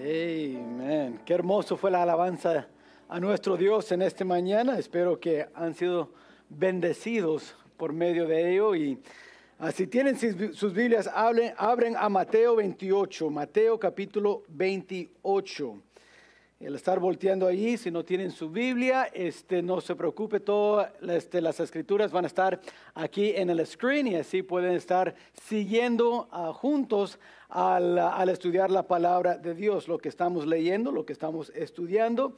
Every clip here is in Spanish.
Amén. Qué hermoso fue la alabanza a nuestro Dios en esta mañana. Espero que han sido bendecidos por medio de ello. Y si tienen sus, Biblias, abren a Mateo 28, Mateo capítulo 28. El estar volteando allí, si no tienen su Biblia, este, no se preocupe, todas este, las escrituras van a estar aquí en el screen y así pueden estar siguiendo ah, juntos al, al, estudiar la palabra de Dios, lo que estamos leyendo, lo que estamos estudiando.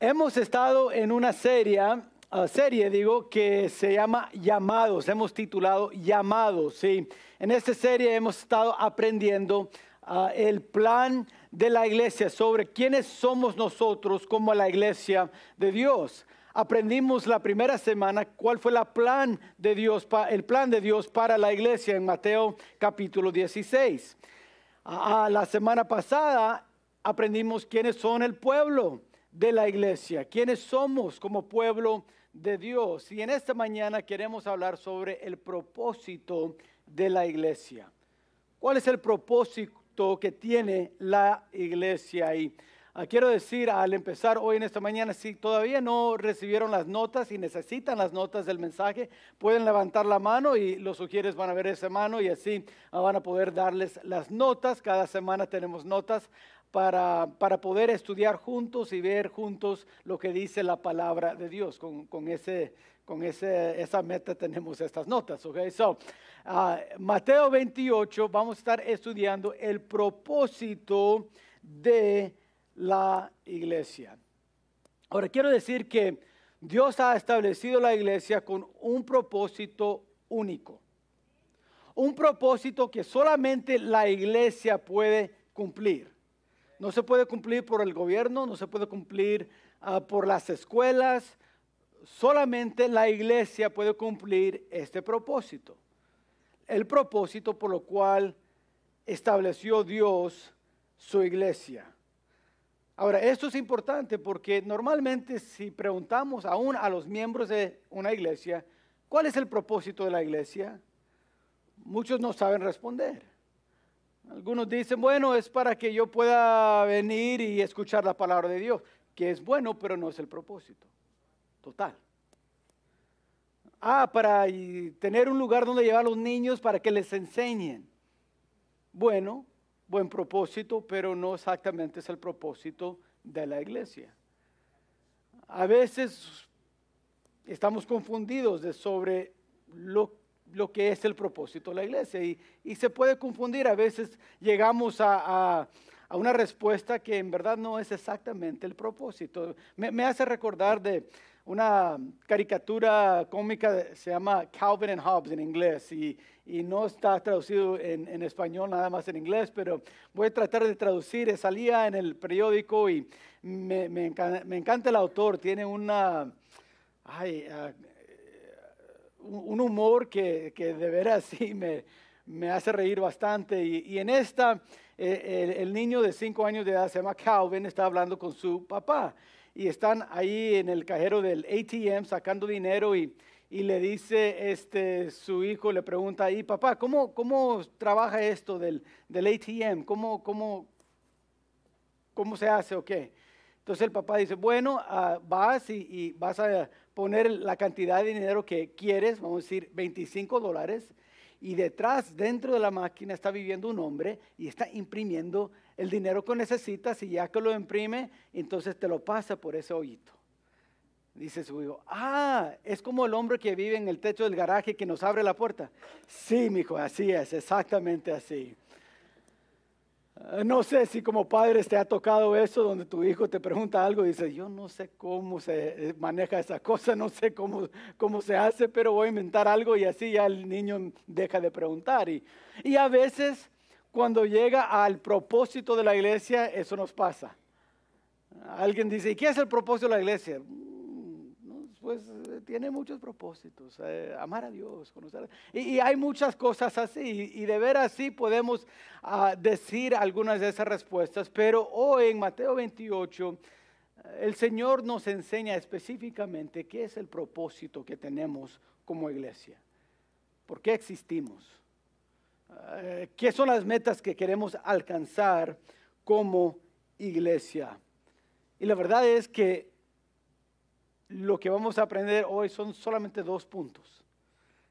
Hemos estado en una serie, uh, serie digo, que se llama Llamados, hemos titulado Llamados, ¿sí? En esta serie hemos estado aprendiendo uh, el plan de la iglesia, sobre quiénes somos nosotros como la iglesia de Dios. Aprendimos la primera semana cuál fue la plan de Dios, el plan de Dios para la iglesia en Mateo capítulo 16. A la semana pasada aprendimos quiénes son el pueblo de la iglesia, quiénes somos como pueblo de Dios. Y en esta mañana queremos hablar sobre el propósito de la iglesia. ¿Cuál es el propósito? Que tiene la iglesia. Y ah, quiero decir al empezar hoy en esta mañana, si todavía no recibieron las notas y necesitan las notas del mensaje, pueden levantar la mano y los sugieres van a ver esa mano y así ah, van a poder darles las notas. Cada semana tenemos notas para, para, poder estudiar juntos y ver juntos lo que dice la palabra de Dios. Con, con ese, con ese, esa meta tenemos estas notas. Okay? So, uh, Mateo 28, vamos a estar estudiando el propósito de la iglesia. Ahora, quiero decir que Dios ha establecido la iglesia con un propósito único. Un propósito que solamente la iglesia puede cumplir. No se puede cumplir por el gobierno, no se puede cumplir uh, por las escuelas, solamente la iglesia puede cumplir este propósito. El propósito por lo cual estableció Dios su iglesia. Ahora, esto es importante porque normalmente si preguntamos aún a los miembros de una iglesia, ¿cuál es el propósito de la iglesia? Muchos no saben responder. Algunos dicen, bueno, es para que yo pueda venir y escuchar la palabra de Dios, que es bueno, pero no es el propósito total. Ah, para tener un lugar donde llevar a los niños para que les enseñen. Bueno, buen propósito, pero no exactamente es el propósito de la iglesia. A veces estamos confundidos sobre lo, lo, que es el propósito de la iglesia y, y se puede confundir. A veces llegamos a, a, una respuesta que en verdad no es exactamente el propósito. Me hace recordar de una caricatura cómica, se llama Calvin and Hobbes en inglés y, y no está traducido en, en, español, nada más en inglés, pero voy a tratar de traducir. Salía en el periódico y me, me, encanta, el autor, tiene una, ay, uh, un humor que, que, de veras sí me, me hace reír bastante. Y, y en esta, eh, el niño de cinco años de edad se llama Calvin, está hablando con su papá y están ahí en el cajero del ATM sacando dinero y, y le dice este, su hijo, le pregunta ahí, papá, ¿cómo, cómo trabaja esto del, del ATM? ¿Cómo, cómo, ¿Cómo se hace o qué? Entonces el papá dice, bueno, uh, vas y, y, vas a poner la cantidad de dinero que quieres, vamos a decir 25 dólares, y detrás, dentro de la máquina, está viviendo un hombre y está imprimiendo el dinero que necesitas y ya que lo imprime, entonces te lo pasa por ese hoyito. Dice su hijo, ah, es como el hombre que vive en el techo del garaje que nos abre la puerta. Sí, mi hijo, así es, exactamente así. No sé si como padre te ha tocado eso, donde tu hijo te pregunta algo y dice, yo no sé cómo se eh, maneja esa cosa, no sé cómo, cómo se hace, pero voy a inventar algo y así ya el niño deja de preguntar. Y, y a veces cuando llega al propósito de la iglesia, eso nos pasa. Alguien dice, ¿y qué es el propósito de la iglesia? Mm, pues eh, tiene muchos propósitos, eh, amar a Dios, conocer. Y, y, hay muchas cosas así, y, de ver así podemos uh, decir algunas de esas respuestas, pero hoy en Mateo 28, el Señor nos enseña específicamente qué es el propósito que tenemos como iglesia, por qué existimos. Eh, ¿Qué son las metas que queremos alcanzar como iglesia. Y la verdad es que lo que vamos a aprender hoy son solamente dos puntos.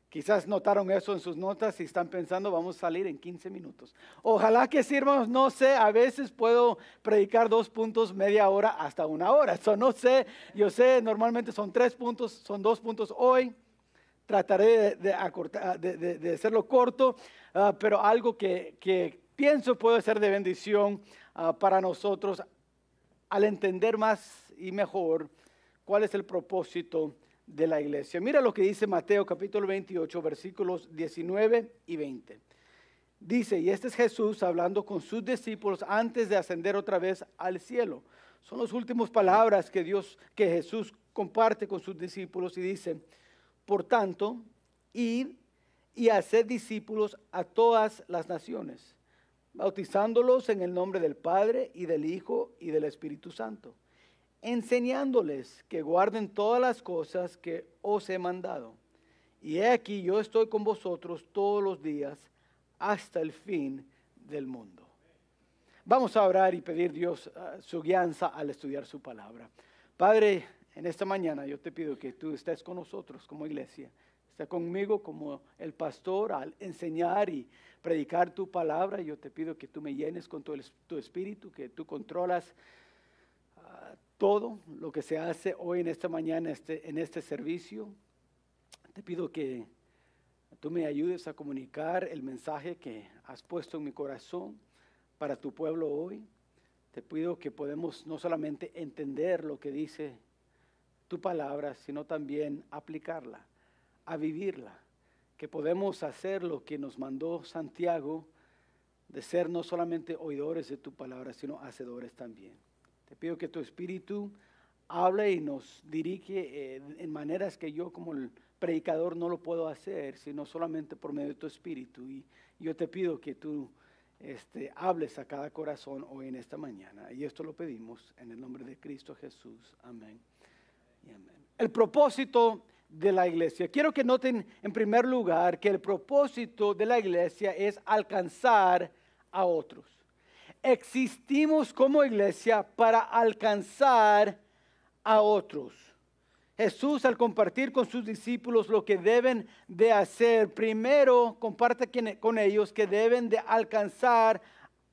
Quizás notaron eso en sus notas y están pensando, vamos a salir en 15 minutos. Ojalá que sirvan, no sé, a veces puedo predicar dos puntos, media hora hasta una hora. Eso no sé, yo sé, normalmente son tres puntos, son dos puntos hoy. Trataré de, acortar, de, hacerlo corto, ah, pero algo que, pienso puede ser de bendición ah, para nosotros al entender más y mejor cuál es el propósito de la iglesia. Mira lo que dice Mateo capítulo 28, versículos 19 y 20. Dice, y este es Jesús hablando con sus discípulos antes de ascender otra vez al cielo. Son las últimas palabras que Dios, que Jesús comparte con sus discípulos y dice, por tanto, id y haced discípulos a todas las naciones, bautizándolos en el nombre del Padre y del Hijo y del Espíritu Santo enseñándoles que guarden todas las cosas que os he mandado. Y he aquí, yo estoy con vosotros todos los días hasta el fin del mundo. Vamos a orar y pedir Dios ah, su guianza al estudiar su palabra. Padre, en esta mañana yo te pido que tú estés con nosotros como iglesia. Está conmigo como el pastor al enseñar y predicar tu palabra. Yo te pido que tú me llenes con tu, tu espíritu, que tú controlas todo lo que se hace hoy en esta mañana este, en este servicio. Te pido que tú me ayudes a comunicar el mensaje que has puesto en mi corazón para tu pueblo hoy. Te pido que podamos no solamente entender lo que dice tu palabra, sino también aplicarla, a vivirla. Que podemos hacer lo que nos mandó Santiago, de ser no solamente oidores de tu palabra, sino hacedores también. Te pido que tu espíritu hable y nos dirige en maneras que yo como el predicador no lo puedo hacer, sino solamente por medio de tu espíritu. Y yo te pido que tú este, hables a cada corazón hoy en esta mañana. Y esto lo pedimos en el nombre de Cristo Jesús. Amén. El propósito de la iglesia. Quiero que noten en primer lugar que el propósito de la iglesia es alcanzar a otros existimos como iglesia para alcanzar a otros. Jesús al compartir con sus discípulos lo que deben de hacer, primero comparte con ellos que deben de alcanzar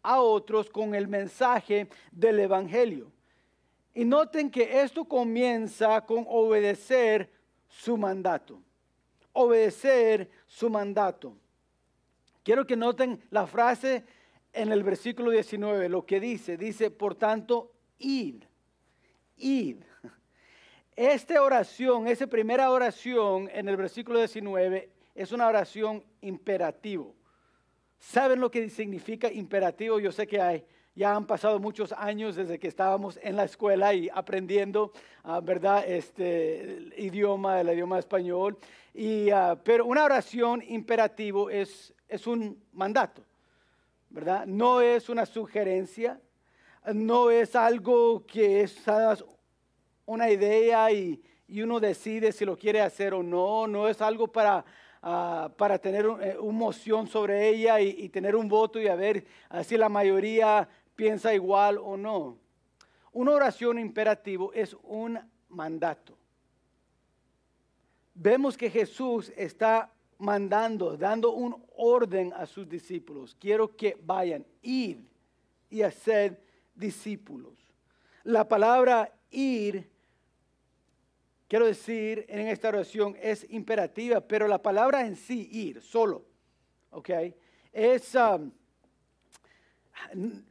a otros con el mensaje del Evangelio. Y noten que esto comienza con obedecer su mandato. Obedecer su mandato. Quiero que noten la frase en el versículo 19 lo que dice, dice, por tanto, id, id. Esta oración, esa primera oración en el versículo 19 es una oración imperativo. ¿Saben lo que significa imperativo? Yo sé que hay, ya han pasado muchos años desde que estábamos en la escuela y aprendiendo, ah, ¿verdad? Este el idioma, el idioma español. Y, ah, pero una oración imperativo es, es un mandato. ¿verdad? No es una sugerencia, no es algo que es una idea y, uno decide si lo quiere hacer o no, no es algo para, ah, para tener eh, una moción sobre ella y, tener un voto y a ver si la mayoría piensa igual o no. Una oración imperativo es un mandato. Vemos que Jesús está mandando, dando un orden a sus discípulos. Quiero que vayan, ir y hacer discípulos. La palabra ir, quiero decir en esta oración, es imperativa, pero la palabra en sí, ir, solo, ¿ok? Es, um,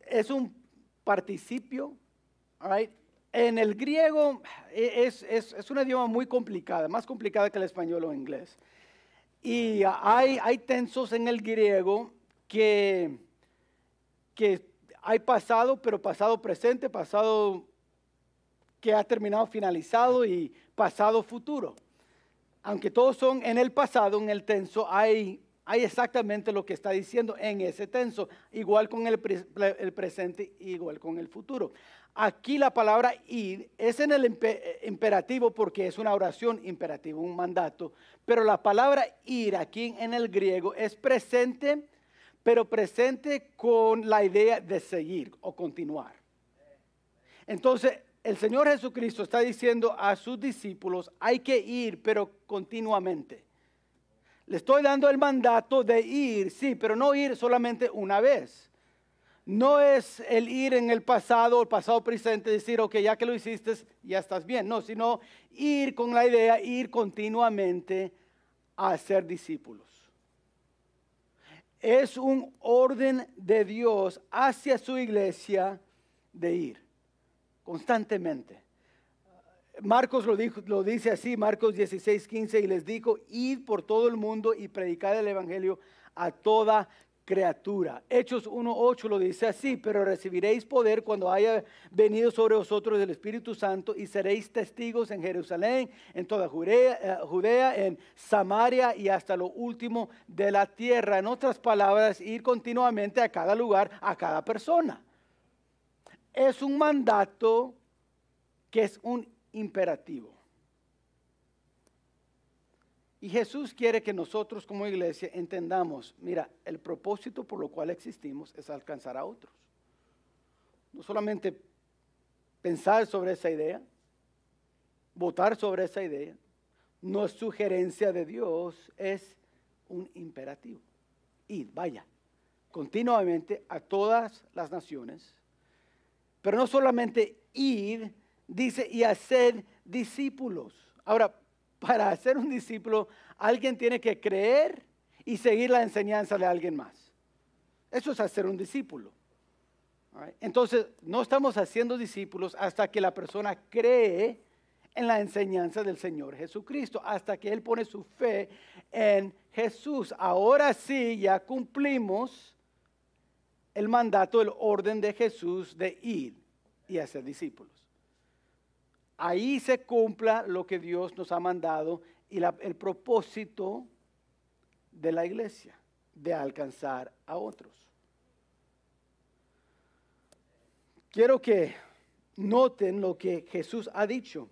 es un participio? En el griego e, es, es, es una idioma muy complicada, más complicada que el español o inglés. Y hay, hay tensos en el griego que, que hay pasado, pero pasado presente, pasado que ha terminado finalizado y pasado futuro. Aunque todos son en el pasado, en el tenso, hay, hay exactamente lo que está diciendo en ese tenso, igual con el, el presente, igual con el futuro. Aquí la palabra ir es en el imperativo porque es una oración imperativa, un mandato, pero la palabra ir aquí en el griego es presente, pero presente con la idea de seguir o continuar. Entonces, el Señor Jesucristo está diciendo a sus discípulos, hay que ir, pero continuamente. Le estoy dando el mandato de ir, sí, pero no ir solamente una vez. No es el ir en el pasado, el pasado presente, decir, ok, ya que lo hiciste, ya estás bien. No, sino ir con la idea, ir continuamente a ser discípulos. Es un orden de Dios hacia su iglesia de ir constantemente. Marcos lo, dijo, lo dice así, Marcos 16, 15, y les dijo, id por todo el mundo y predicad el Evangelio a toda criatura. Hechos 1.8 lo dice así, pero recibiréis poder cuando haya venido sobre vosotros el Espíritu Santo y seréis testigos en Jerusalén, en toda Judea, eh, Judea, en Samaria y hasta lo último de la tierra. En otras palabras, ir continuamente a cada lugar, a cada persona. Es un mandato que es un imperativo. Y Jesús quiere que nosotros como iglesia entendamos, mira, el propósito por lo cual existimos es alcanzar a otros. No solamente pensar sobre esa idea, votar sobre esa idea, no es sugerencia de Dios, es un imperativo. Y vaya, continuamente a todas las naciones, pero no solamente ir, dice, y hacer discípulos. Ahora, para ser un discípulo, alguien tiene que creer y seguir la enseñanza de alguien más. Eso es hacer un discípulo. Entonces, no estamos haciendo discípulos hasta que la persona cree en la enseñanza del Señor Jesucristo, hasta que Él pone su fe en Jesús. Ahora sí, ya cumplimos el mandato, el orden de Jesús de ir y hacer discípulos ahí se cumpla lo que Dios nos ha mandado y el propósito de la iglesia, de alcanzar a otros. Quiero que noten lo que Jesús ha dicho.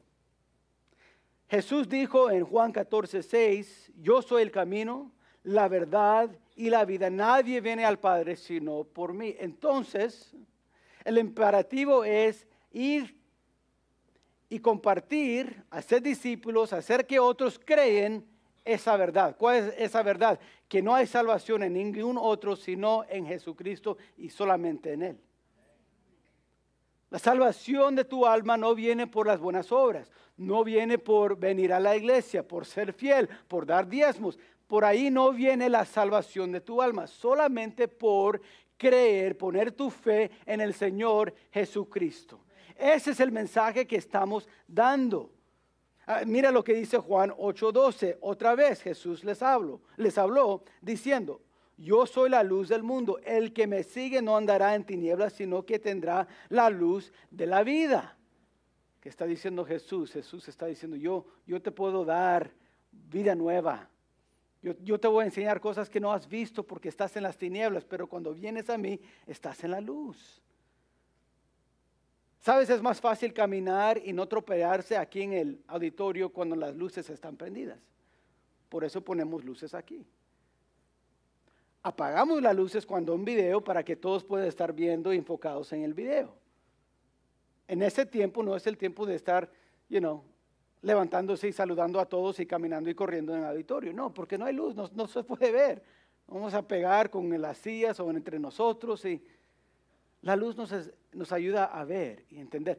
Jesús dijo en Juan 14, 6, yo soy el camino, la verdad y la vida. Nadie viene al Padre sino por mí. Entonces, el imperativo es ir y compartir, hacer discípulos, hacer que otros creen esa verdad. ¿Cuál es esa verdad? Que no hay salvación en ningún otro sino en Jesucristo y solamente en Él. La salvación de tu alma no viene por las buenas obras, no viene por venir a la iglesia, por ser fiel, por dar diezmos. Por ahí no viene la salvación de tu alma, solamente por creer, poner tu fe en el Señor Jesucristo. Ese es el mensaje que estamos dando. Ah, mira lo que dice Juan 8:12. Otra vez Jesús les habló, les habló diciendo, yo soy la luz del mundo. El que me sigue no andará en tinieblas, sino que tendrá la luz de la vida. ¿Qué está diciendo Jesús? Jesús está diciendo, yo, yo te puedo dar vida nueva. Yo, yo, te voy a enseñar cosas que no has visto porque estás en las tinieblas, pero cuando vienes a mí, estás en la luz. Sabes, es más fácil caminar y no tropearse aquí en el auditorio cuando las luces están prendidas. Por eso ponemos luces aquí. Apagamos las luces cuando un video para que todos puedan estar viendo y enfocados en el video. En ese tiempo no es el tiempo de estar, you know, levantándose y saludando a todos y caminando y corriendo en el auditorio. No, porque no hay luz, no, no se puede ver. Vamos a pegar con las sillas o entre nosotros y la luz nos, ayuda a ver y entender.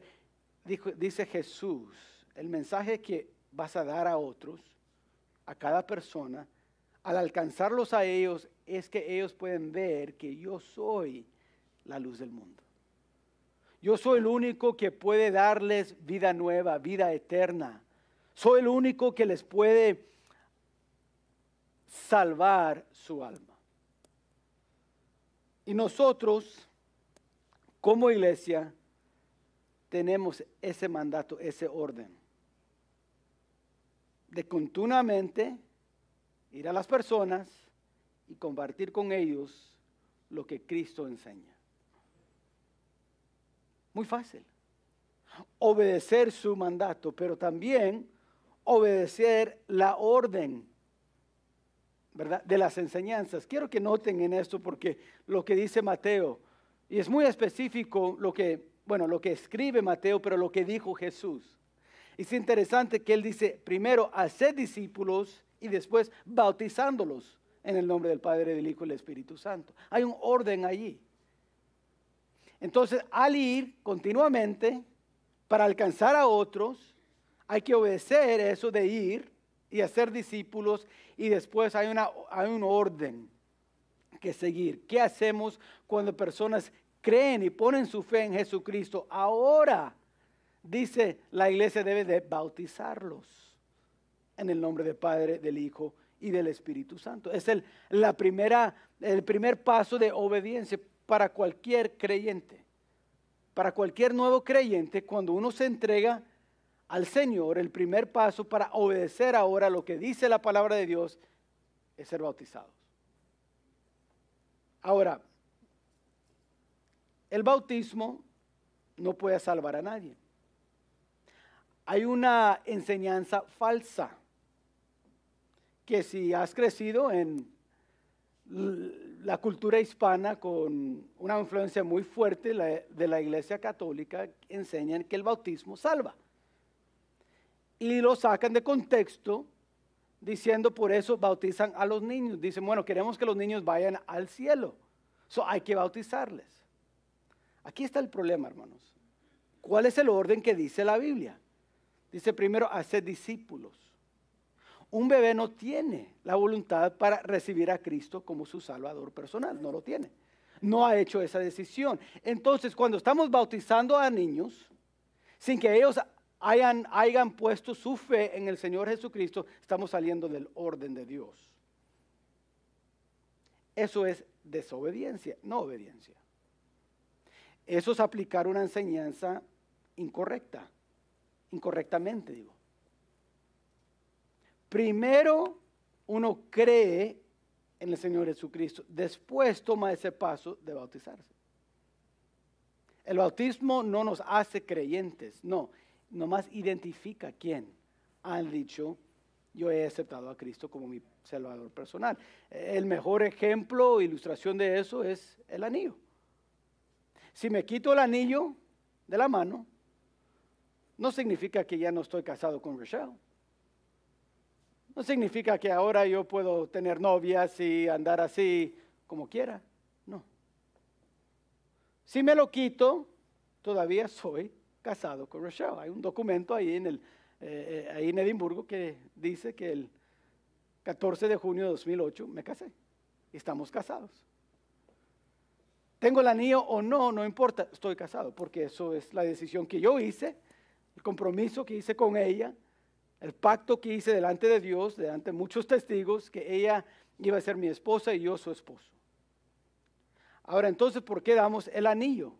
dice Jesús, el mensaje que vas a dar a otros, a cada persona, al alcanzarlos a ellos, es que ellos pueden ver que yo soy la luz del mundo. Yo soy el único que puede darles vida nueva, vida eterna. Soy el único que les puede salvar su alma. Y nosotros como iglesia tenemos ese mandato, ese orden de continuamente ir a las personas y compartir con ellos lo que Cristo enseña. Muy fácil. Obedecer su mandato, pero también obedecer la orden ¿verdad? De las enseñanzas. Quiero que noten en esto porque lo que dice Mateo, y es muy específico lo que, bueno, lo que escribe Mateo, pero lo que dijo Jesús. Es interesante que él dice, primero, hacer discípulos y después bautizándolos en el nombre del Padre, del Hijo y del Espíritu Santo. Hay un orden allí. Entonces, al ir continuamente para alcanzar a otros, hay que obedecer eso de ir y hacer discípulos y después hay, una, hay un orden que seguir. ¿Qué hacemos cuando personas creen y ponen su fe en Jesucristo? Ahora, dice la iglesia, debe de bautizarlos en el nombre del Padre, del Hijo y del Espíritu Santo. Es el, la primera, el primer paso de obediencia para cualquier creyente. Para cualquier nuevo creyente, cuando uno se entrega al Señor, el primer paso para obedecer ahora lo que dice la palabra de Dios es ser bautizados. Ahora, el bautismo no puede salvar a nadie. Hay una enseñanza falsa que si has crecido en la cultura hispana con una influencia muy fuerte de la iglesia católica, enseñan que el bautismo salva y lo sacan de contexto diciendo por eso bautizan a los niños. Dicen, bueno, queremos que los niños vayan al cielo. So hay que bautizarles. Aquí está el problema, hermanos. ¿Cuál es el orden que dice la Biblia? Dice primero, hacer discípulos. Un bebé no tiene la voluntad para recibir a Cristo como su Salvador personal, no lo tiene. No ha hecho esa decisión. Entonces, cuando estamos bautizando a niños, sin que ellos hayan, hayan puesto su fe en el Señor Jesucristo, estamos saliendo del orden de Dios. Eso es desobediencia, no obediencia. Eso es aplicar una enseñanza incorrecta, incorrectamente digo. Primero uno cree en el Señor Jesucristo, después toma ese paso de bautizarse. El bautismo no nos hace creyentes, no, nomás identifica quién han dicho, yo he aceptado a Cristo como mi Salvador personal. El mejor ejemplo o ilustración de eso es el anillo. Si me quito el anillo de la mano, no significa que ya no estoy casado con Rochelle. No significa que ahora yo puedo tener novias y andar así como quiera. No. Si me lo quito, todavía soy casado con Rochelle. Hay un documento ahí en, el, eh, eh, ahí en Edimburgo que dice que el 14 de junio de 2008 me casé. Y estamos casados. Tengo el anillo o no, no importa, estoy casado, porque eso es la decisión que yo hice, el compromiso que hice con ella, el pacto que hice delante de Dios, delante de muchos testigos, que ella iba a ser mi esposa y yo su esposo. Ahora entonces, ¿por qué damos el anillo?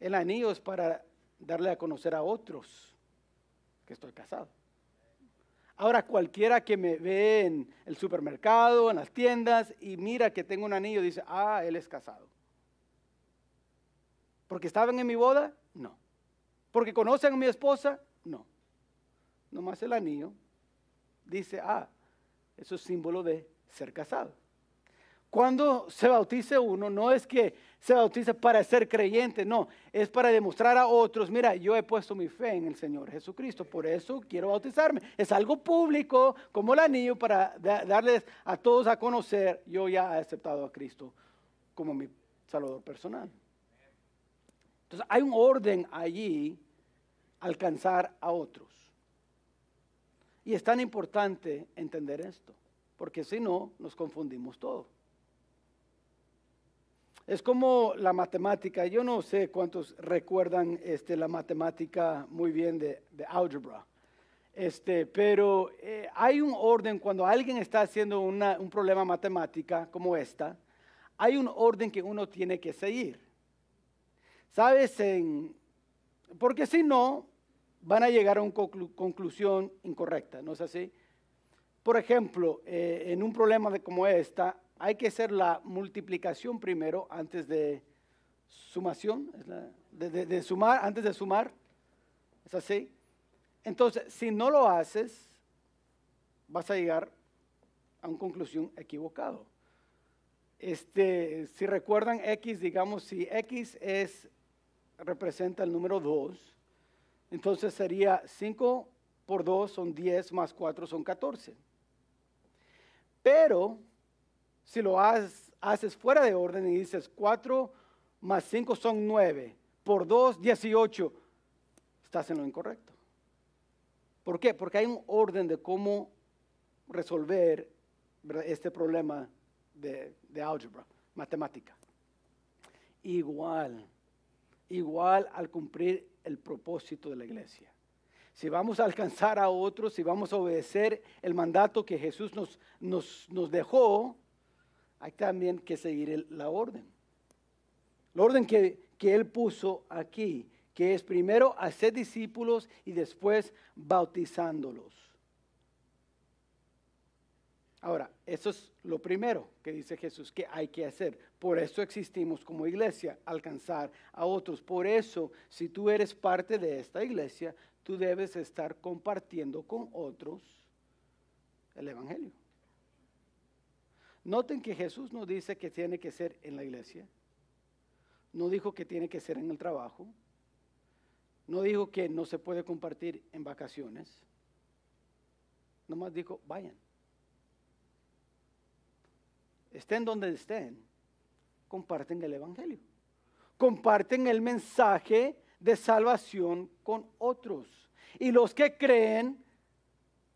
El anillo es para darle a conocer a otros que estoy casado. Ahora cualquiera que me ve en el supermercado, en las tiendas y mira que tengo un anillo, dice, ah, él es casado. ¿Porque estaban en mi boda? No. ¿Porque conocen a mi esposa? No. Nomás el anillo dice, ah, eso es símbolo de ser casado. Cuando se bautice uno, no es que se bautice para ser creyente, no, es para demostrar a otros, mira, yo he puesto mi fe en el Señor Jesucristo, por eso quiero bautizarme. Es algo público, como el anillo, para darles a todos a conocer, yo ya he aceptado a Cristo como mi Salvador personal. Entonces hay un orden allí, alcanzar a otros. Y es tan importante entender esto, porque si no, nos confundimos todos. Es como la matemática. Yo no sé cuántos recuerdan este, la matemática muy bien de, de álgebra. Este, pero eh, hay un orden cuando alguien está haciendo un problema matemática como esta, hay un orden que uno tiene que seguir. ¿Sabes? Porque si no, van a llegar a una conclusión incorrecta, ¿no es así? Por ejemplo, eh, en un problema de como esta, hay que hacer la multiplicación primero antes de sumación, de, sumar, antes de sumar. ¿Es así? Entonces, si no lo haces, vas a llegar a una conclusión equivocado. Este, si recuerdan X, digamos, si X es, representa el número 2, entonces sería 5 por 2 son 10 más 4 son 14. Pero si lo haces, fuera de orden y dices 4 más 5 son 9, por 2, 18, estás en lo incorrecto. ¿Por qué? Porque hay un orden de cómo resolver este problema de, de álgebra, matemática. Igual, igual al cumplir el propósito de la iglesia. Si vamos a alcanzar a otros, si vamos a obedecer el mandato que Jesús nos, nos, nos dejó, hay también que seguir la orden. La orden que, que Él puso aquí, que es primero hacer discípulos y después bautizándolos. Ahora, eso es lo primero que dice Jesús que hay que hacer. Por eso existimos como iglesia, alcanzar a otros. Por eso, si tú eres parte de esta iglesia, tú debes estar compartiendo con otros el Evangelio. Noten que Jesús no dice que tiene que ser en la iglesia. No dijo que tiene que ser en el trabajo. No dijo que no se puede compartir en vacaciones. Nomás dijo, vayan estén donde estén, comparten el Evangelio. Comparten el mensaje de salvación con otros. Y los que creen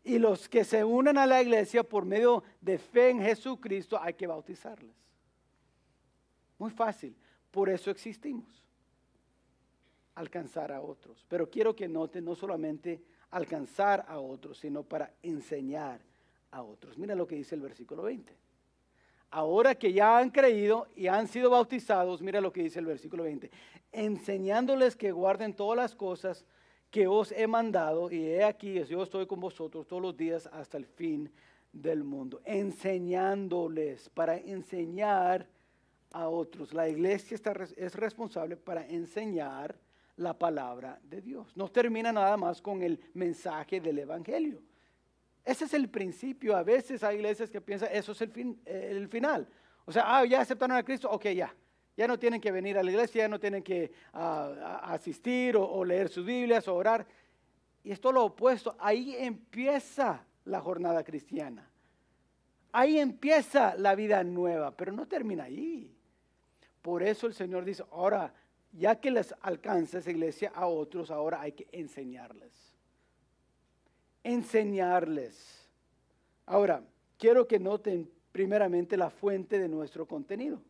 y los que se unen a la iglesia por medio de fe en Jesucristo, hay que bautizarles. Muy fácil. Por eso existimos. Alcanzar a otros. Pero quiero que noten no solamente alcanzar a otros, sino para enseñar a otros. Mira lo que dice el versículo 20 ahora que ya han creído y han sido bautizados, mira lo que dice el versículo 20, enseñándoles que guarden todas las cosas que os he mandado, y he aquí, yo estoy con vosotros todos los días hasta el fin del mundo, enseñándoles para enseñar a otros. La iglesia está, es responsable para enseñar la palabra de Dios. No termina nada más con el mensaje del Evangelio ese es el principio. A veces hay iglesias que piensan, eso es el, fin, el final. O sea, ah, ya aceptaron a Cristo, ok, ya. Ya no tienen que venir a la iglesia, ya no tienen que ah, asistir o, leer sus Biblias o orar. Y esto es lo opuesto. Ahí empieza la jornada cristiana. Ahí empieza la vida nueva, pero no termina ahí. Por eso el Señor dice, ahora, ya que les alcanza esa iglesia a otros, ahora hay que enseñarles enseñarles. Ahora, quiero que noten primeramente la fuente de nuestro contenido.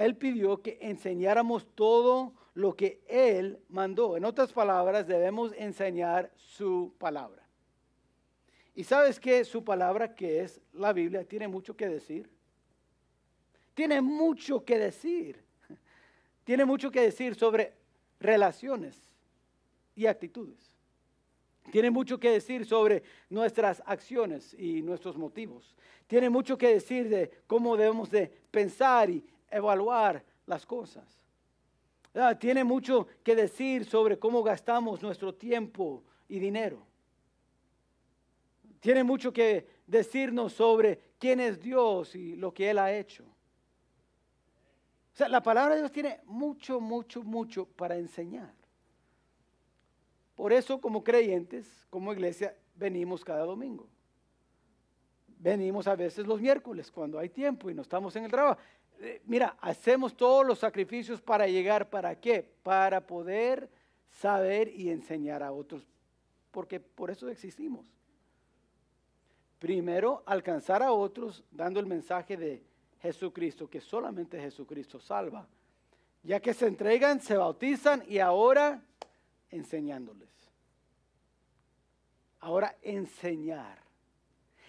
Él pidió que enseñáramos todo lo que Él mandó. En otras palabras, debemos enseñar su palabra. Y sabes que su palabra, que es la Biblia, tiene mucho que decir. Tiene mucho que decir. Tiene mucho que decir sobre relaciones y actitudes. Tiene mucho que decir sobre nuestras acciones y nuestros motivos. Tiene mucho que decir de cómo debemos de pensar y evaluar las cosas. Ah, tiene mucho que decir sobre cómo gastamos nuestro tiempo y dinero. Tiene mucho que decirnos sobre quién es Dios y lo que Él ha hecho. O sea, la palabra de Dios tiene mucho, mucho, mucho para enseñar. Por eso como creyentes, como iglesia, venimos cada domingo. Venimos a veces los miércoles cuando hay tiempo y no estamos en el trabajo. Eh, mira, hacemos todos los sacrificios para llegar, ¿para qué? Para poder saber y enseñar a otros, porque por eso existimos. Primero, alcanzar a otros dando el mensaje de Jesucristo, que solamente Jesucristo salva. Ya que se entregan, se bautizan y ahora enseñándoles. Ahora enseñar.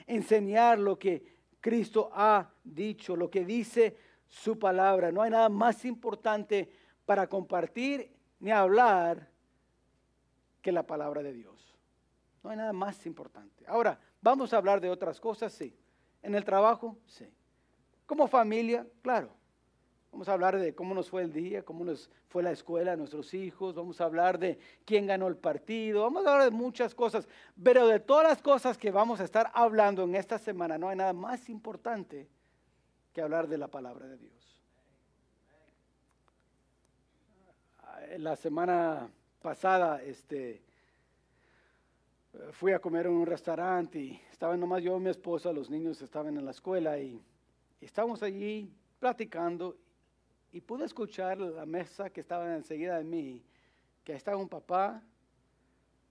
Enseñar lo que Cristo ha dicho, lo que dice su palabra. No hay nada más importante para compartir ni hablar que la palabra de Dios. No hay nada más importante. Ahora, vamos a hablar de otras cosas, sí. En el trabajo, sí. Como familia, claro. Vamos a hablar de cómo nos fue el día, cómo nos fue la escuela, nuestros hijos. Vamos a hablar de quién ganó el partido. Vamos a hablar de muchas cosas. Pero de todas las cosas que vamos a estar hablando en esta semana, no hay nada más importante que hablar de la palabra de Dios. La semana pasada, este, fui a comer en un restaurante y estaba nomás yo mi esposa, los niños estaban en la escuela y, y estábamos allí platicando y pude escuchar la mesa que estaba enseguida de mí, que estaba un papá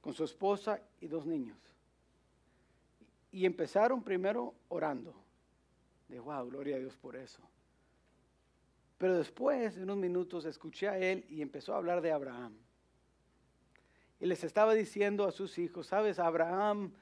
con su esposa y dos niños. Y empezaron primero orando. De wow, gloria a Dios por eso. Pero después, de unos minutos, escuché a él y empezó a hablar de Abraham. Y les estaba diciendo a sus hijos, sabes, Abraham,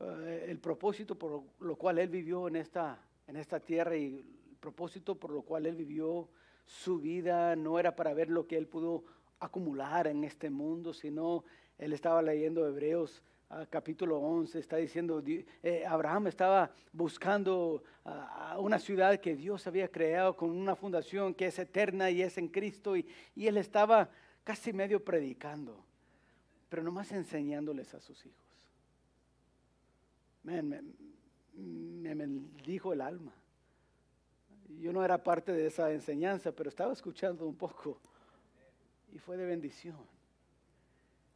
eh, el propósito por lo cual él vivió en esta, en esta tierra y el propósito por lo cual él vivió su vida no era para ver lo que él pudo acumular en este mundo, sino él estaba leyendo Hebreos capítulo 11, está diciendo, eh, Abraham estaba buscando una ciudad que Dios había creado con una fundación que es eterna y es en Cristo, y, él estaba casi medio predicando, pero nomás enseñándoles a sus hijos. me, me dijo el alma yo no era parte de esa enseñanza, pero estaba escuchando un poco y fue de bendición.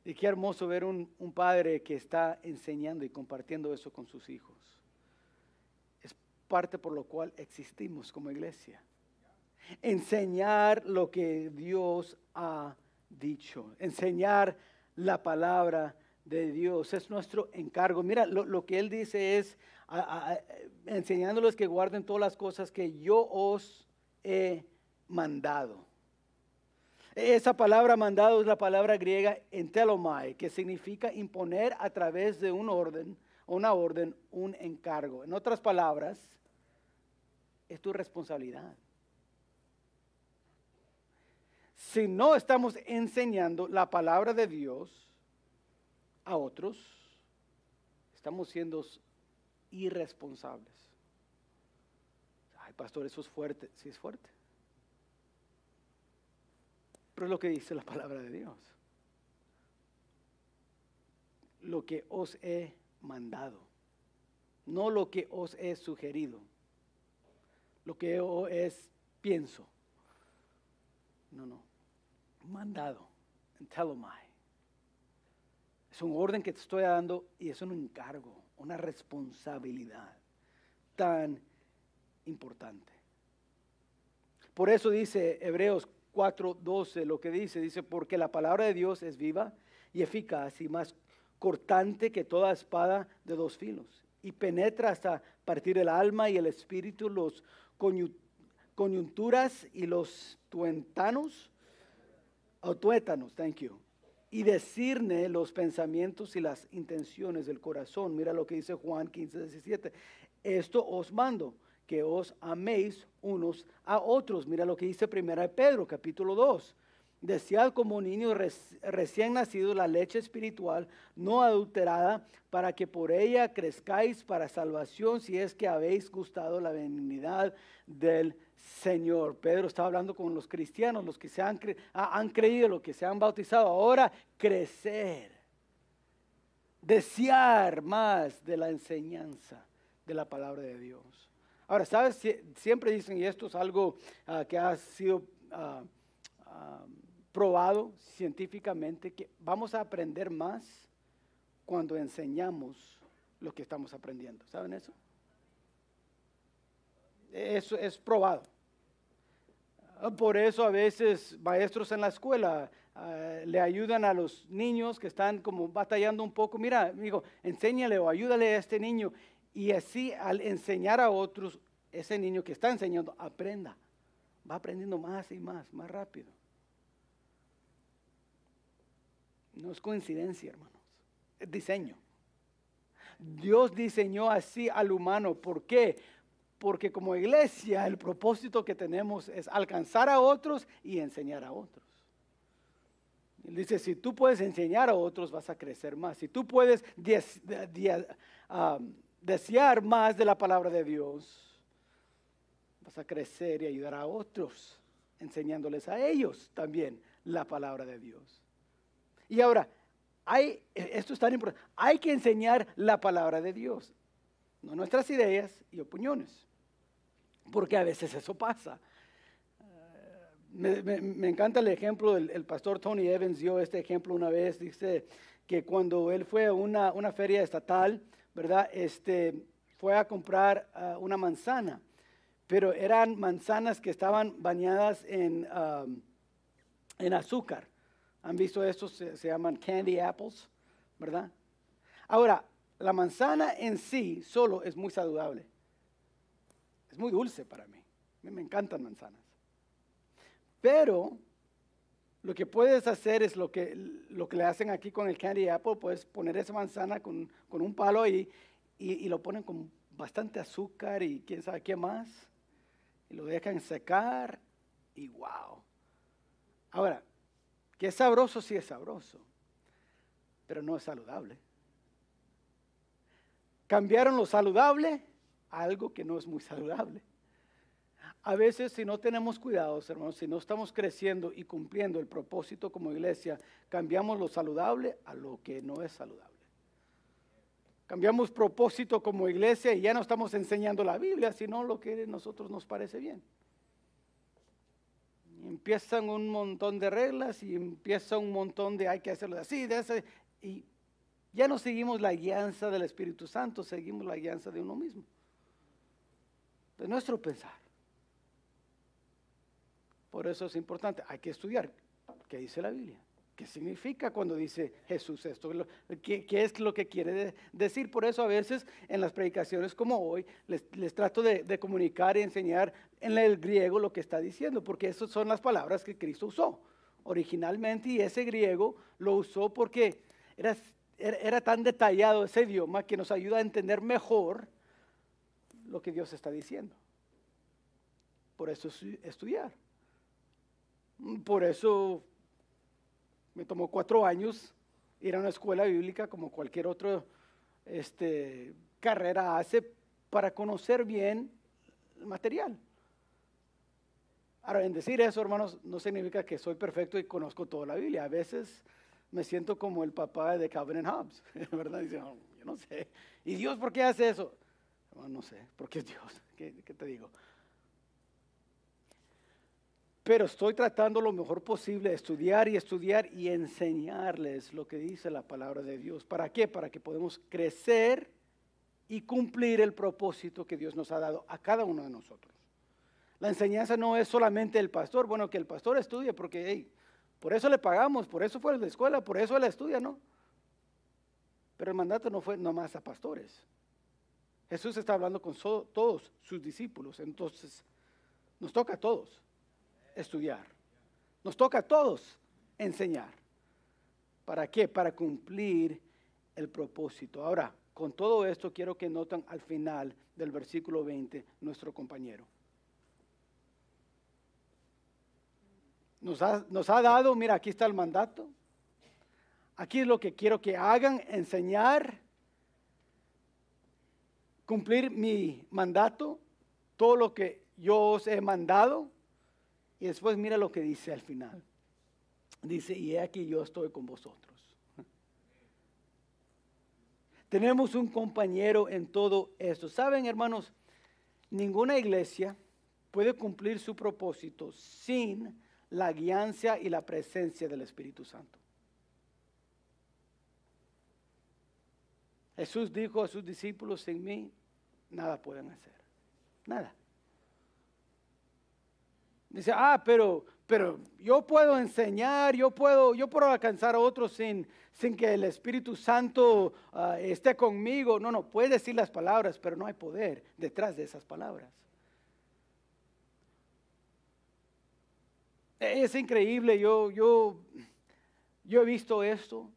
Y qué hermoso ver un, un, padre que está enseñando y compartiendo eso con sus hijos. Es parte por lo cual existimos como iglesia. Enseñar lo que Dios ha dicho, enseñar la palabra de Dios, es nuestro encargo. Mira, lo, lo que Él dice es, enseñándoles que guarden todas las cosas que yo os he mandado. Esa palabra mandado es la palabra griega entelomai, que significa imponer a través de un orden, una orden, un encargo. En otras palabras, es tu responsabilidad. Si no estamos enseñando la palabra de Dios a otros, estamos siendo irresponsables. Ay, pastor, eso es fuerte. Sí es fuerte. Pero es lo que dice la palabra de Dios. Lo que os he mandado. No lo que os he sugerido. Lo que os es pienso. No, no. Mandado. Telomai. Es un orden que te estoy dando y es un encargo una responsabilidad tan importante. Por eso dice Hebreos 4:12 lo que dice, dice, porque la palabra de Dios es viva y eficaz y más cortante que toda espada de dos filos y penetra hasta partir el alma y el espíritu, los coyunturas y los tuentanos, o tuétanos, thank you, y decirne los pensamientos y las intenciones del corazón. Mira lo que dice Juan 15, 17. Esto os mando, que os améis unos a otros. Mira lo que dice Primera Pedro, capítulo 2. Desead como niños recién nacidos la leche espiritual no adulterada, para que por ella crezcáis para salvación, si es que habéis gustado la benignidad del Señor. Pedro está hablando con los cristianos, los que se han, han creído, los que se han bautizado. Ahora crecer, desear más de la enseñanza de la palabra de Dios. Ahora, ¿sabes? Siempre dicen, y esto es algo ah, que ha sido ah, ah, probado científicamente, que vamos a aprender más cuando enseñamos lo que estamos aprendiendo. ¿Saben eso? Eso es probado. Por eso a veces maestros en la escuela le ayudan a los niños que están como batallando un poco. Mira, amigo, enséñale o ayúdale a este niño. Y así al enseñar a otros, ese niño que está enseñando, aprenda. Va aprendiendo más y más, más rápido. No es coincidencia, hermanos. Es diseño. Dios diseñó así al humano. ¿Por qué? Porque como iglesia el propósito que tenemos es alcanzar a otros y enseñar a otros. Él dice, si tú puedes enseñar a otros, vas a crecer más. Si tú puedes desear más de la palabra de Dios, vas a crecer y ayudar a otros enseñándoles a ellos también la palabra de Dios. Y ahora, hay, esto es tan importante, hay que enseñar la palabra de Dios, no nuestras ideas y opiniones, porque a veces eso pasa. Me, encanta el ejemplo, el, pastor Tony Evans dio este ejemplo una vez, dice que cuando él fue a una, una feria estatal, ¿verdad? Este, fue a comprar ah, una manzana, pero eran manzanas que estaban bañadas en, en azúcar. ¿Han visto estos? Se, se, llaman candy apples, ¿verdad? Ahora, la manzana en sí solo es muy saludable. Es muy dulce para mí. Me, me encantan manzanas. Pero lo que puedes hacer es lo que, lo que le hacen aquí con el candy apple, puedes poner esa manzana con, con un palo y, y, lo ponen con bastante azúcar y quién sabe qué más. Y lo dejan secar y wow. Ahora, que es sabroso, sí es sabroso, pero no es saludable. Cambiaron lo saludable a algo que no es muy saludable. A veces si no tenemos cuidados, hermanos, si no estamos creciendo y cumpliendo el propósito como iglesia, cambiamos lo saludable a lo que no es saludable. Cambiamos propósito como iglesia y ya no estamos enseñando la Biblia, sino lo que a nosotros nos parece bien. empiezan un montón de reglas y empieza un montón de hay que hacerlo así, de ese, y ya no seguimos la guianza del Espíritu Santo, seguimos la guianza de uno mismo, de nuestro pensar. Por eso es importante, hay que estudiar qué dice la Biblia. ¿Qué significa cuando dice Jesús esto? ¿Qué, es lo que quiere decir? Por eso a veces en las predicaciones como hoy les, trato de, comunicar y enseñar en el griego lo que está diciendo, porque esas son las palabras que Cristo usó originalmente y ese griego lo usó porque era, era tan detallado ese idioma que nos ayuda a entender mejor lo que Dios está diciendo. Por eso estudiar. Por eso me tomó cuatro años ir a una escuela bíblica como cualquier otra este, carrera hace para conocer bien el material. Ahora, en decir eso, hermanos, no significa que soy perfecto y conozco toda la Biblia. A veces me siento como el papá de Calvin and Hobbes, ¿verdad? Dice, yo no sé. ¿Y Dios por qué hace eso? no sé, porque es Dios. ¿Qué, qué te digo? Pero estoy tratando lo mejor posible de estudiar y estudiar y enseñarles lo que dice la palabra de Dios. ¿Para qué? Para que podamos crecer y cumplir el propósito que Dios nos ha dado a cada uno de nosotros. La enseñanza no es solamente el pastor, bueno, que el pastor estudie porque por eso le pagamos, por eso fue a la escuela, por eso él estudia, ¿no? Pero el mandato no fue nomás a pastores. Jesús está hablando con todos sus discípulos, entonces nos toca a todos estudiar. Nos toca a todos enseñar. ¿Para qué? Para cumplir el propósito. Ahora, con todo esto quiero que noten al final del versículo 20 nuestro compañero. Nos ha, nos ha dado, mira, aquí está el mandato. Aquí es lo que quiero que hagan, enseñar, cumplir mi mandato, todo lo que yo os he mandado. Y después mira lo que dice al final. Dice, y aquí yo estoy con vosotros. Tenemos un compañero en todo esto. Saben, hermanos, ninguna iglesia puede cumplir su propósito sin la guianza y la presencia del Espíritu Santo. Jesús dijo a sus discípulos, sin mí, nada pueden hacer. Nada. Dice, ah, pero, pero yo puedo enseñar, yo puedo, yo puedo alcanzar a otros sin, sin que el Espíritu Santo ah, esté conmigo. No, no, puede decir las palabras, pero no hay poder detrás de esas palabras. Es increíble, yo, yo, yo he visto esto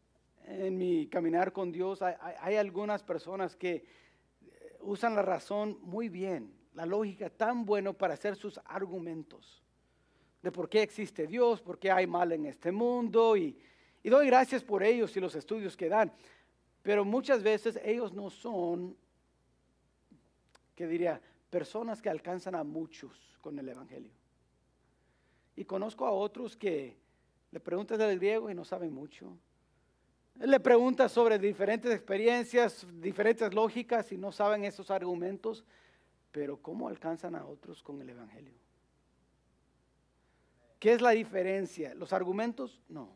en mi caminar con Dios. Hay, hay algunas personas que usan la razón muy bien, la lógica tan bueno para hacer sus argumentos de por qué existe Dios, por qué hay mal en este mundo y, doy gracias por ellos y los estudios que dan. Pero muchas veces ellos no son, que diría, personas que alcanzan a muchos con el Evangelio. Y conozco a otros que le preguntas del griego y no saben mucho. Le preguntas sobre diferentes experiencias, diferentes lógicas y no saben esos argumentos. Pero ¿cómo alcanzan a otros con el Evangelio? ¿Qué es la diferencia? ¿Los argumentos? No.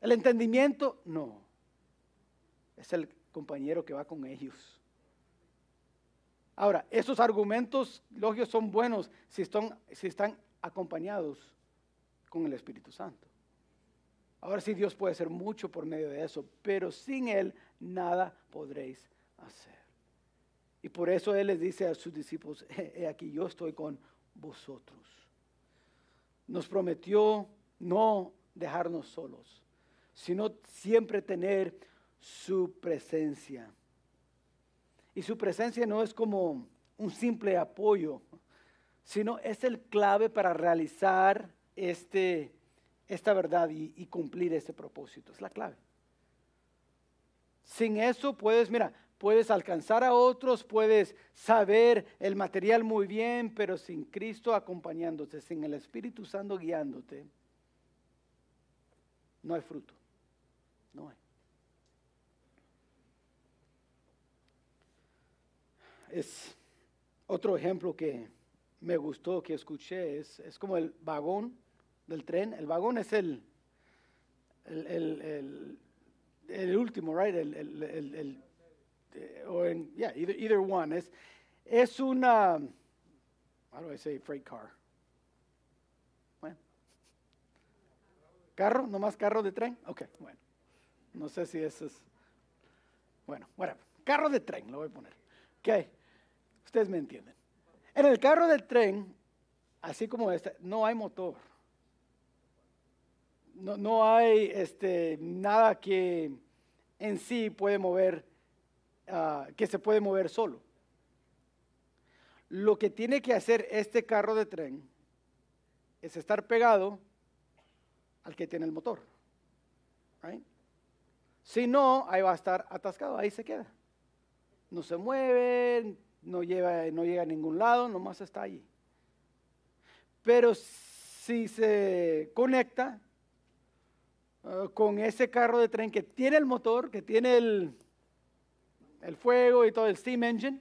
¿El entendimiento? No. Es el compañero que va con ellos. Ahora, esos argumentos lógicos son buenos si están, si están acompañados con el Espíritu Santo. Ahora sí, Dios puede hacer mucho por medio de eso, pero sin Él nada podréis hacer. Y por eso Él les dice a sus discípulos, he aquí yo estoy con vosotros. Nos prometió no dejarnos solos, sino siempre tener su presencia. Y su presencia no es como un simple apoyo, sino es el clave para realizar este, esta verdad y, y cumplir este propósito. Es la clave. Sin eso puedes, mira, puedes alcanzar a otros, puedes saber el material muy bien, pero sin Cristo acompañándote, sin el Espíritu Santo guiándote, no hay fruto. No hay. Es otro ejemplo que me gustó, que escuché, es, es como el vagón del tren. El vagón es el, el, el, el último, right? Or in, yeah, either, either one. Es, es una, how do I say freight car? Bueno. ¿Carro? ¿Nomás carro de tren? Ok, bueno. No sé si eso es, bueno, bueno, carro de tren, lo voy a poner. Ok, ustedes me entienden. En el carro del tren, así como este, no hay motor. No, no hay este, nada que en sí puede mover Ah, que se puede mover solo. Lo que tiene que hacer este carro de tren es estar pegado al que tiene el motor. Si no, ahí va a estar atascado, ahí se queda. No se mueve, no, lleva, no llega a ningún lado, nomás está allí. Pero si se conecta ah, con ese carro de tren que tiene el motor, que tiene el, el fuego y todo el steam engine,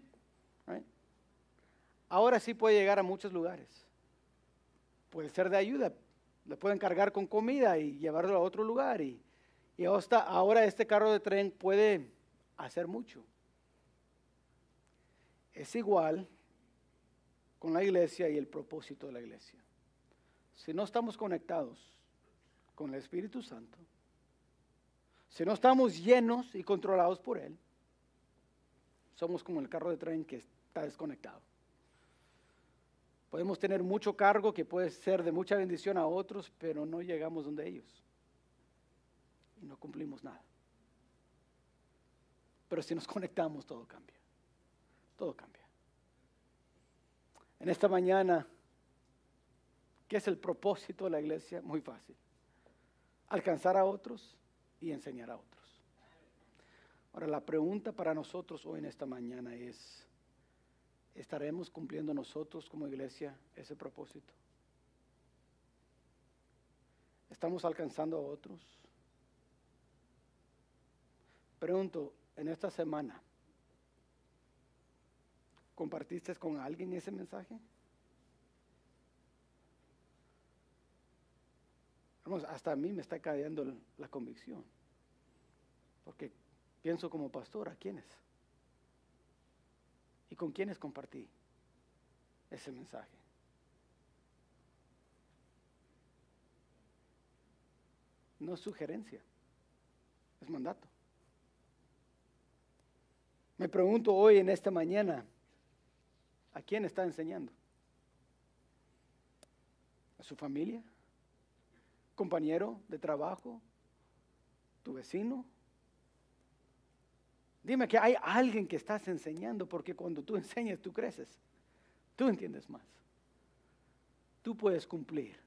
ahora sí puede llegar a muchos lugares. Puede ser de ayuda. Le pueden cargar con comida y llevarlo a otro lugar. Y, y hasta ahora este carro de tren puede hacer mucho. Es igual con la iglesia y el propósito de la iglesia. Si no estamos conectados con el Espíritu Santo, si no estamos llenos y controlados por Él, somos como el carro de tren que está desconectado. Podemos tener mucho cargo que puede ser de mucha bendición a otros, pero no llegamos donde ellos. Y no cumplimos nada. Pero si nos conectamos, todo cambia. Todo cambia. En esta mañana, ¿qué es el propósito de la iglesia? Muy fácil. Alcanzar a otros y enseñar a otros. Ahora, la pregunta para nosotros hoy en esta mañana es, ¿estaremos cumpliendo nosotros como iglesia ese propósito? ¿Estamos alcanzando a otros? Pregunto, en esta semana, ¿compartiste con alguien ese mensaje? Vamos, hasta a mí me está cayendo la convicción. Porque Pienso como pastor, ¿a quiénes? ¿Y con quiénes compartí ese mensaje? No es sugerencia, es mandato. Me pregunto hoy en esta mañana, ¿a quién está enseñando? ¿A su familia? ¿Compañero de trabajo? ¿Tu vecino? Dime que hay alguien que estás enseñando, porque cuando tú enseñas, tú creces. Tú entiendes más. Tú puedes cumplir.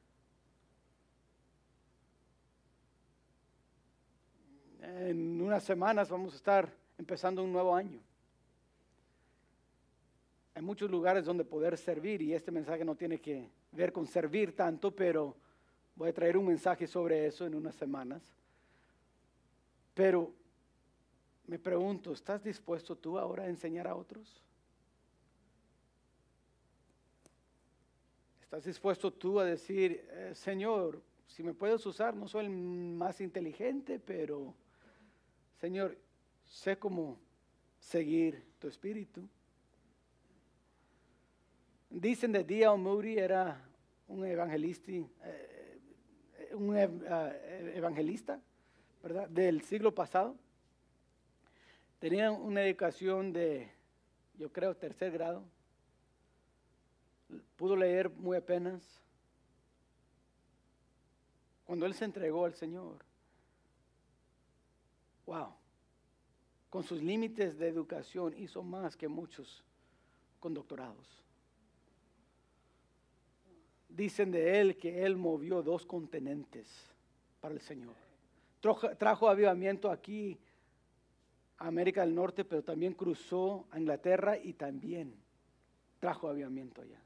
En unas semanas vamos a estar empezando un nuevo año. hay muchos lugares donde poder servir y este mensaje no tiene que ver con servir tanto, pero voy a traer un mensaje sobre eso en unas semanas. Pero me pregunto, ¿estás dispuesto tú ahora a enseñar a otros? ¿Estás dispuesto tú a decir, eh, Señor, si me puedes usar, no soy el más inteligente, pero Señor, sé cómo seguir tu espíritu? Dicen de D.L. Moody era un evangelista, eh, un eh, evangelista, ¿verdad? Del siglo pasado. Tenía una educación de, yo creo, tercer grado. Pudo leer muy apenas. Cuando él se entregó al Señor, wow, con sus límites de educación hizo más que muchos con doctorados. Dicen de él que él movió dos continentes para el Señor. Trajo, avivamiento aquí a América del Norte, pero también cruzó a Inglaterra y también trajo avivamiento allá.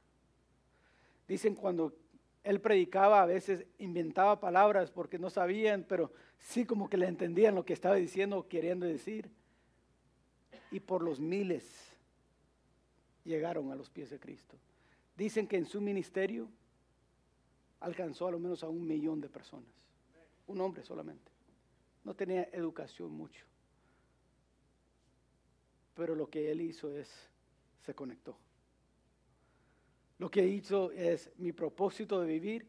Dicen cuando él predicaba a veces inventaba palabras porque no sabían, pero sí como que le entendían lo que estaba diciendo o queriendo decir. Y por los miles llegaron a los pies de Cristo. Dicen que en su ministerio alcanzó a lo menos a un millón de personas. Un hombre solamente. No tenía educación mucho. Pero lo que él hizo es, se conectó. Lo que hizo es, mi propósito de vivir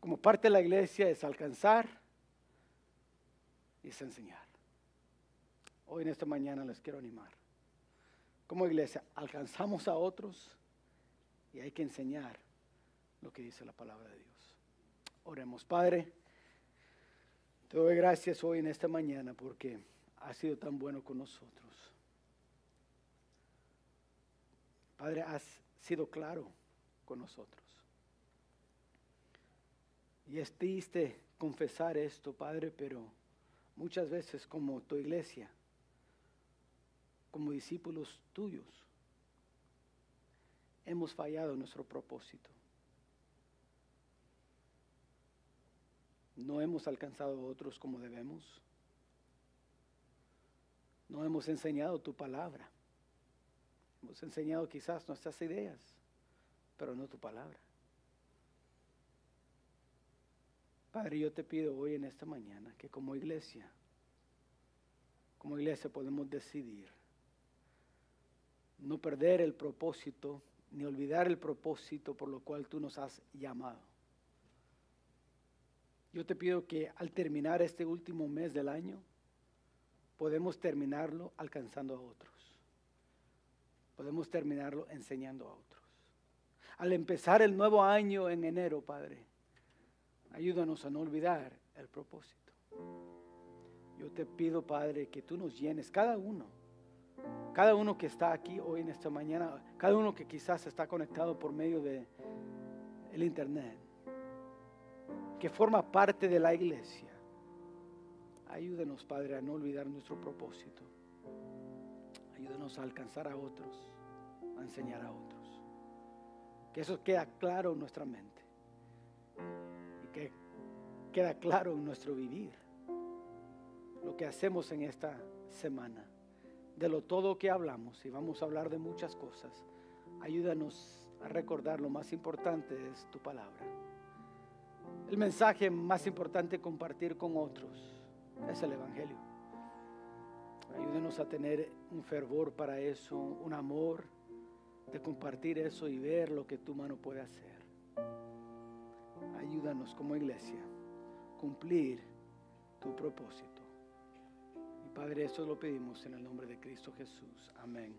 como parte de la iglesia es alcanzar y es enseñar. Hoy en esta mañana les quiero animar. Como iglesia, alcanzamos a otros y hay que enseñar lo que dice la palabra de Dios. Oremos, Padre, te doy gracias hoy en esta mañana porque has sido tan bueno con nosotros. Padre, has sido claro con nosotros. Y es triste confesar esto, Padre, pero muchas veces como tu iglesia, como discípulos tuyos, hemos fallado en nuestro propósito. No hemos alcanzado a otros como debemos. No hemos enseñado tu palabra. Hemos enseñado quizás nuestras ideas, pero no tu palabra. Padre, yo te pido hoy en esta mañana que como iglesia, como iglesia podemos decidir no perder el propósito ni olvidar el propósito por lo cual tú nos has llamado. Yo te pido que al terminar este último mes del año, podemos terminarlo alcanzando a otros. Podemos terminarlo enseñando a otros. Al empezar el nuevo año en enero, Padre, ayúdanos a no olvidar el propósito. Yo te pido, Padre, que tú nos llenes, cada uno, cada uno que está aquí hoy en esta mañana, cada uno que quizás está conectado por medio de internet que forma parte de la iglesia. Ayúdenos, Padre, a no olvidar nuestro propósito. Ayúdenos a alcanzar a otros, a enseñar a otros. Que eso queda claro en nuestra mente. Y que queda claro en nuestro vivir. Lo que hacemos en esta semana. De lo todo que hablamos. Y vamos a hablar de muchas cosas. Ayúdanos a recordar lo más importante es tu palabra. El mensaje más importante compartir con otros es el Evangelio. Ayúdenos a tener un fervor para eso, un amor de compartir eso y ver lo que tu mano puede hacer. Ayúdanos como iglesia a cumplir tu propósito. Y Padre, eso lo pedimos en el nombre de Cristo Jesús. Amén.